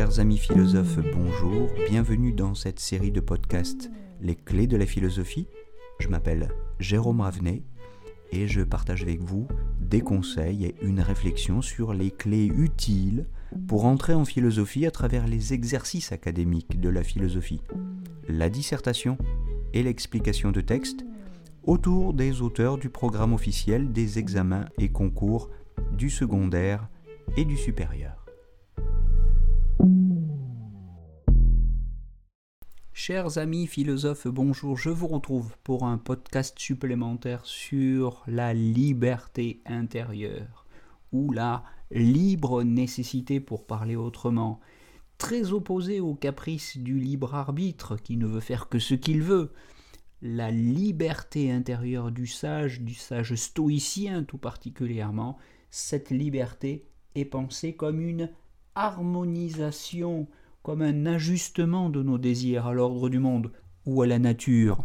Chers amis philosophes, bonjour, bienvenue dans cette série de podcasts Les clés de la philosophie. Je m'appelle Jérôme Ravenet et je partage avec vous des conseils et une réflexion sur les clés utiles pour entrer en philosophie à travers les exercices académiques de la philosophie, la dissertation et l'explication de textes autour des auteurs du programme officiel des examens et concours du secondaire et du supérieur. Chers amis philosophes, bonjour, je vous retrouve pour un podcast supplémentaire sur la liberté intérieure, ou la libre nécessité pour parler autrement, très opposé au caprice du libre arbitre qui ne veut faire que ce qu'il veut, la liberté intérieure du sage, du sage stoïcien tout particulièrement, cette liberté est pensée comme une harmonisation, comme un ajustement de nos désirs à l'ordre du monde ou à la nature,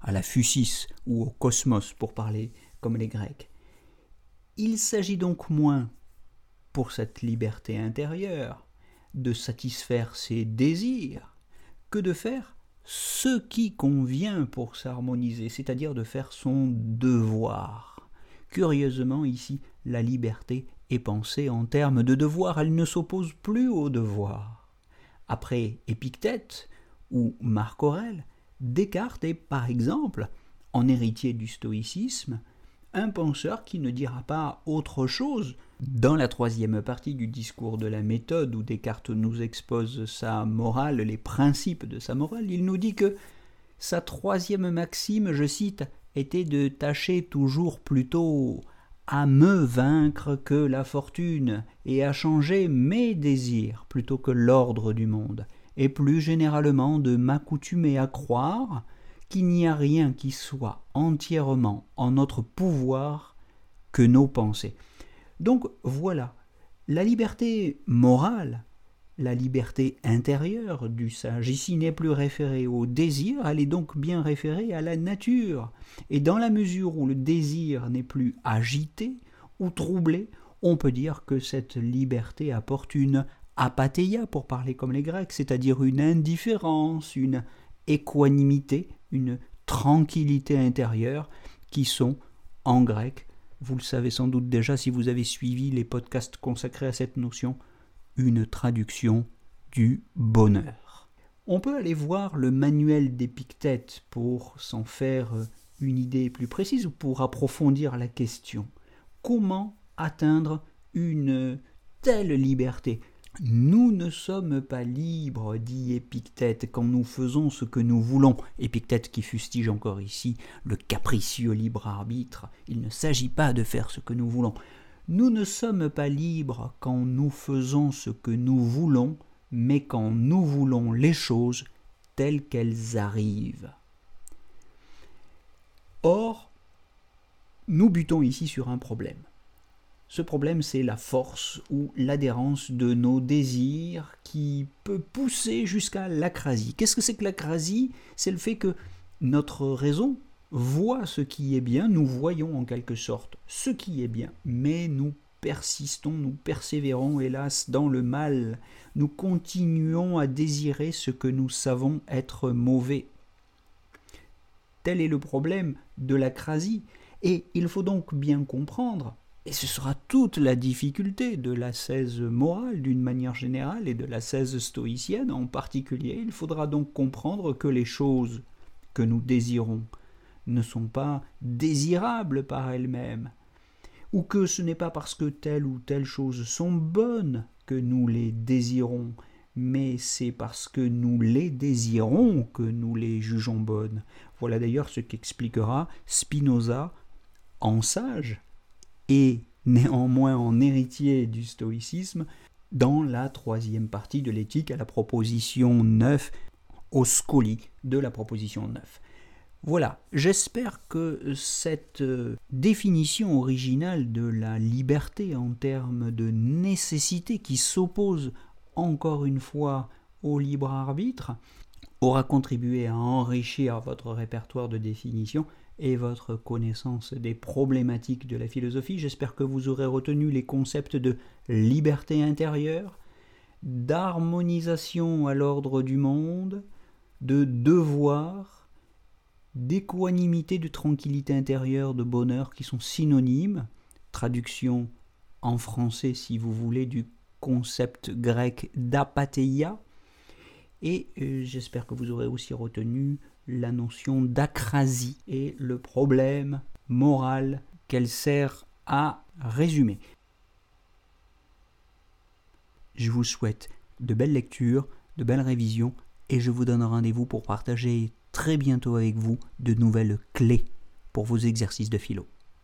à la physis ou au cosmos pour parler comme les Grecs. Il s'agit donc moins, pour cette liberté intérieure, de satisfaire ses désirs que de faire ce qui convient pour s'harmoniser, c'est-à-dire de faire son devoir. Curieusement, ici, la liberté est pensée en termes de devoir, elle ne s'oppose plus au devoir. Après Épictète ou Marc Aurèle, Descartes est, par exemple, en héritier du stoïcisme, un penseur qui ne dira pas autre chose dans la troisième partie du discours de la méthode où Descartes nous expose sa morale, les principes de sa morale, il nous dit que sa troisième maxime, je cite, était de tâcher toujours plutôt à me vaincre que la fortune et à changer mes désirs plutôt que l'ordre du monde, et plus généralement de m'accoutumer à croire qu'il n'y a rien qui soit entièrement en notre pouvoir que nos pensées. Donc voilà, la liberté morale, la liberté intérieure du sage ici n'est plus référée au désir, elle est donc bien référée à la nature. Et dans la mesure où le désir n'est plus agité ou troublé, on peut dire que cette liberté apporte une apatheia, pour parler comme les Grecs, c'est-à-dire une indifférence, une équanimité, une tranquillité intérieure, qui sont en grec vous le savez sans doute déjà si vous avez suivi les podcasts consacrés à cette notion, une traduction du bonheur. On peut aller voir le manuel d'Épictète pour s'en faire une idée plus précise ou pour approfondir la question. Comment atteindre une telle liberté? Nous ne sommes pas libres, dit Épictète, quand nous faisons ce que nous voulons. Épictète qui fustige encore ici le capricieux libre arbitre. Il ne s'agit pas de faire ce que nous voulons. Nous ne sommes pas libres quand nous faisons ce que nous voulons, mais quand nous voulons les choses telles qu'elles arrivent. Or, nous butons ici sur un problème. Ce problème, c'est la force ou l'adhérence de nos désirs qui peut pousser jusqu'à l'acrasie. Qu'est-ce que c'est que l'acrasie C'est le fait que notre raison voit ce qui est bien, nous voyons en quelque sorte ce qui est bien, mais nous persistons, nous persévérons, hélas, dans le mal. Nous continuons à désirer ce que nous savons être mauvais. Tel est le problème de l'acrasie, et il faut donc bien comprendre et ce sera toute la difficulté de l'ascèse morale d'une manière générale et de l'ascèse stoïcienne en particulier. Il faudra donc comprendre que les choses que nous désirons ne sont pas désirables par elles-mêmes, ou que ce n'est pas parce que telle ou telle chose sont bonnes que nous les désirons, mais c'est parce que nous les désirons que nous les jugeons bonnes. Voilà d'ailleurs ce qu'expliquera Spinoza en sage et néanmoins en héritier du stoïcisme dans la troisième partie de l'éthique à la proposition 9, au scoli de la proposition 9. Voilà, j'espère que cette euh, définition originale de la liberté en termes de nécessité qui s'oppose encore une fois au libre arbitre aura contribué à enrichir votre répertoire de définitions et votre connaissance des problématiques de la philosophie. J'espère que vous aurez retenu les concepts de liberté intérieure, d'harmonisation à l'ordre du monde, de devoir, d'équanimité, de tranquillité intérieure, de bonheur qui sont synonymes. Traduction en français, si vous voulez, du concept grec d'apatheia. Et euh, j'espère que vous aurez aussi retenu la notion d'acrasie et le problème moral qu'elle sert à résumer. Je vous souhaite de belles lectures, de belles révisions et je vous donne rendez-vous pour partager très bientôt avec vous de nouvelles clés pour vos exercices de philo.